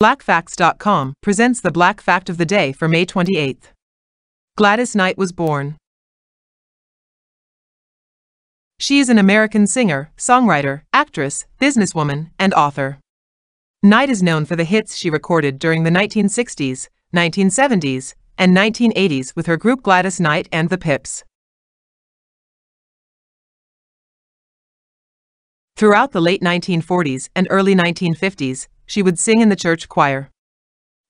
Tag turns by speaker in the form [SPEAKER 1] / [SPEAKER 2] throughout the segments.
[SPEAKER 1] BlackFacts.com presents the Black Fact of the Day for May 28th. Gladys Knight was born. She is an American singer, songwriter, actress, businesswoman, and author. Knight is known for the hits she recorded during the 1960s, 1970s, and 1980s with her group Gladys Knight and the Pips. Throughout the late 1940s and early 1950s, she would sing in the church choir.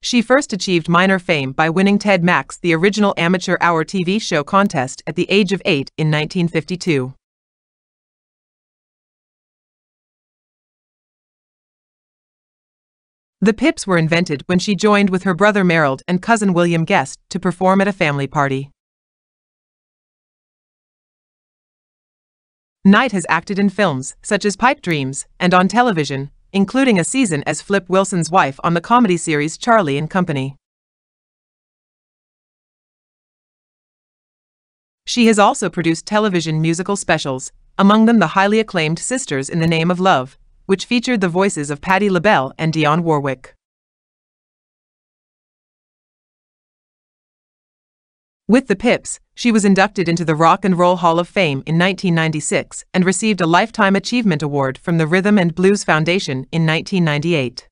[SPEAKER 1] She first achieved minor fame by winning Ted Mack's The Original Amateur Hour TV show contest at the age of eight in 1952. The Pips were invented when she joined with her brother Merrill and cousin William Guest to perform at a family party. Knight has acted in films, such as Pipe Dreams, and on television, including a season as Flip Wilson's wife on the comedy series Charlie and Company. She has also produced television musical specials, among them the highly acclaimed Sisters in the Name of Love, which featured the voices of Patti LaBelle and Dionne Warwick. With the Pips, she was inducted into the Rock and Roll Hall of Fame in 1996 and received a Lifetime Achievement Award from the Rhythm and Blues Foundation in 1998.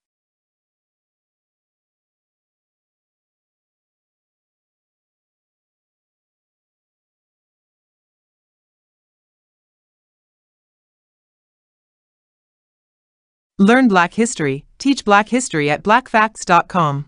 [SPEAKER 1] Learn Black History, teach Black History at blackfacts.com.